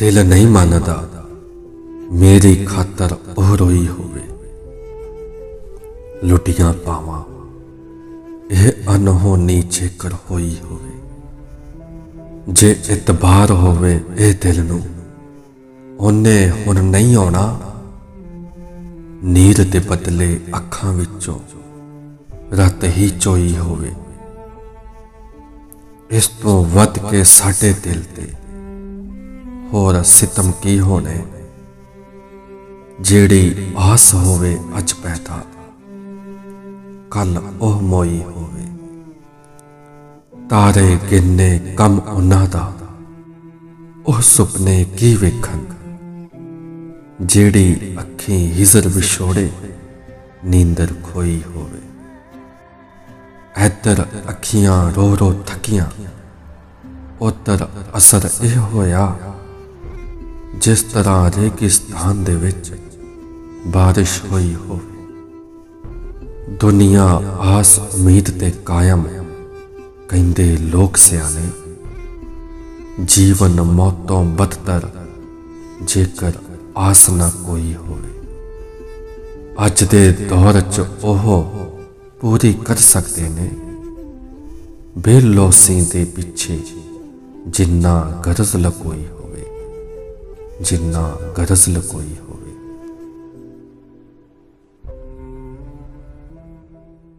ਦਿਲ ਨਹੀਂ ਮੰਨਦਾ, ਮੇਰੀ ਖਾਤਰ ਉਹ ਰੋਈ ਹੋਵੇ। ਲੁੱਟੀਆਂ ਪਾਵਾਂ, ਇਹ ਅਨਹੋਨੀ ਜੇਕਰ ਹੋਈ ਹੋਵੇ। ਜੇ ਇਤਬਾਰ ਹੋਵੇ ਇਹ ਦਿਲ ਨੂੰ, ਉਹਨੇ ਹੁਣ ਨਹੀਂ ਆਉਣਾ। ਨੀਰ ਦੇ ਬਦਲੇ ਅੱਖਾਂ ਵਿੱਚੋਂ ਰਤ ਹੀ ਚੋਈ ਹੋਵੇ। ਇਸ ਤੋਂ ਵੱਧ ਕੇ ਸਾਡੇ ਦਿਲ ਤੇ ਹੋਰ ਸਿਤਮ ਕੀ ਹੋਣੇ? ਜਿਹੜੀ ਆਸ ਹੋਵੇ ਅੱਜ ਪੈਦਾ ਕੱਲ ਉਹ ਮੋਈ ਹੋਵੇ। ਤਾਰੇ ਗਿੰਨੇ ਕਮ ਉਹਨਾਂ ਦਾ, ਉਹ ਸੁਪਨੇ ਕੀ ਵੇਖਣ? ਜਿਹੜੀ ਅੱਖੀਂ ਹਿਜ਼ਰ ਵਿਛੋੜੇ, ਨੀਂਦਰ ਖੋਈ ਹੋਵੇ। ਇੱਧਰ ਅੱਖੀਆਂ ਰੋ ਰੋ ਥਕੀਆਂ, ਉੱਧਰ ਅਸਰ ਇਹ ਹੋਇਆ ਜਿਸ ਤਰ੍ਹਾਂ ਰੇਗਿਸਤਾਨ ਦੇ ਵਿੱਚ ਬਾਰਿਸ਼ ਹੋਈ ਹੋਵੇ, ਦੁਨੀਆ ਆਸ ਉਮੀਦ ਤੇ ਕਾਇਮ ਕਹਿੰਦੇ ਲੋਕ ਸਿਆਣੇ। ਜੀਵਨ ਮੌਤ ਤੋਂ ਬਦਤਰ, ਜੇਕਰ ਆਸ ਨਾ ਕੋਈ ਹੋਵੇ। ਅੱਜ ਦੇ ਦੌਰ 'ਚ ਉਹ ਪੂਰੀ ਕਰ ਸਕਦੇ ਨੇ। ਬੇਲੋਸੀ ਦੇ ਪਿੱਛੇ ਜਿੰਨਾ ਗਰਜ਼ ਲਕੋਈ ਹੋਵੇ ਜਿੰਨਾ ਗਰਜ਼ ਲਕੋਈ ਹੋਵੇ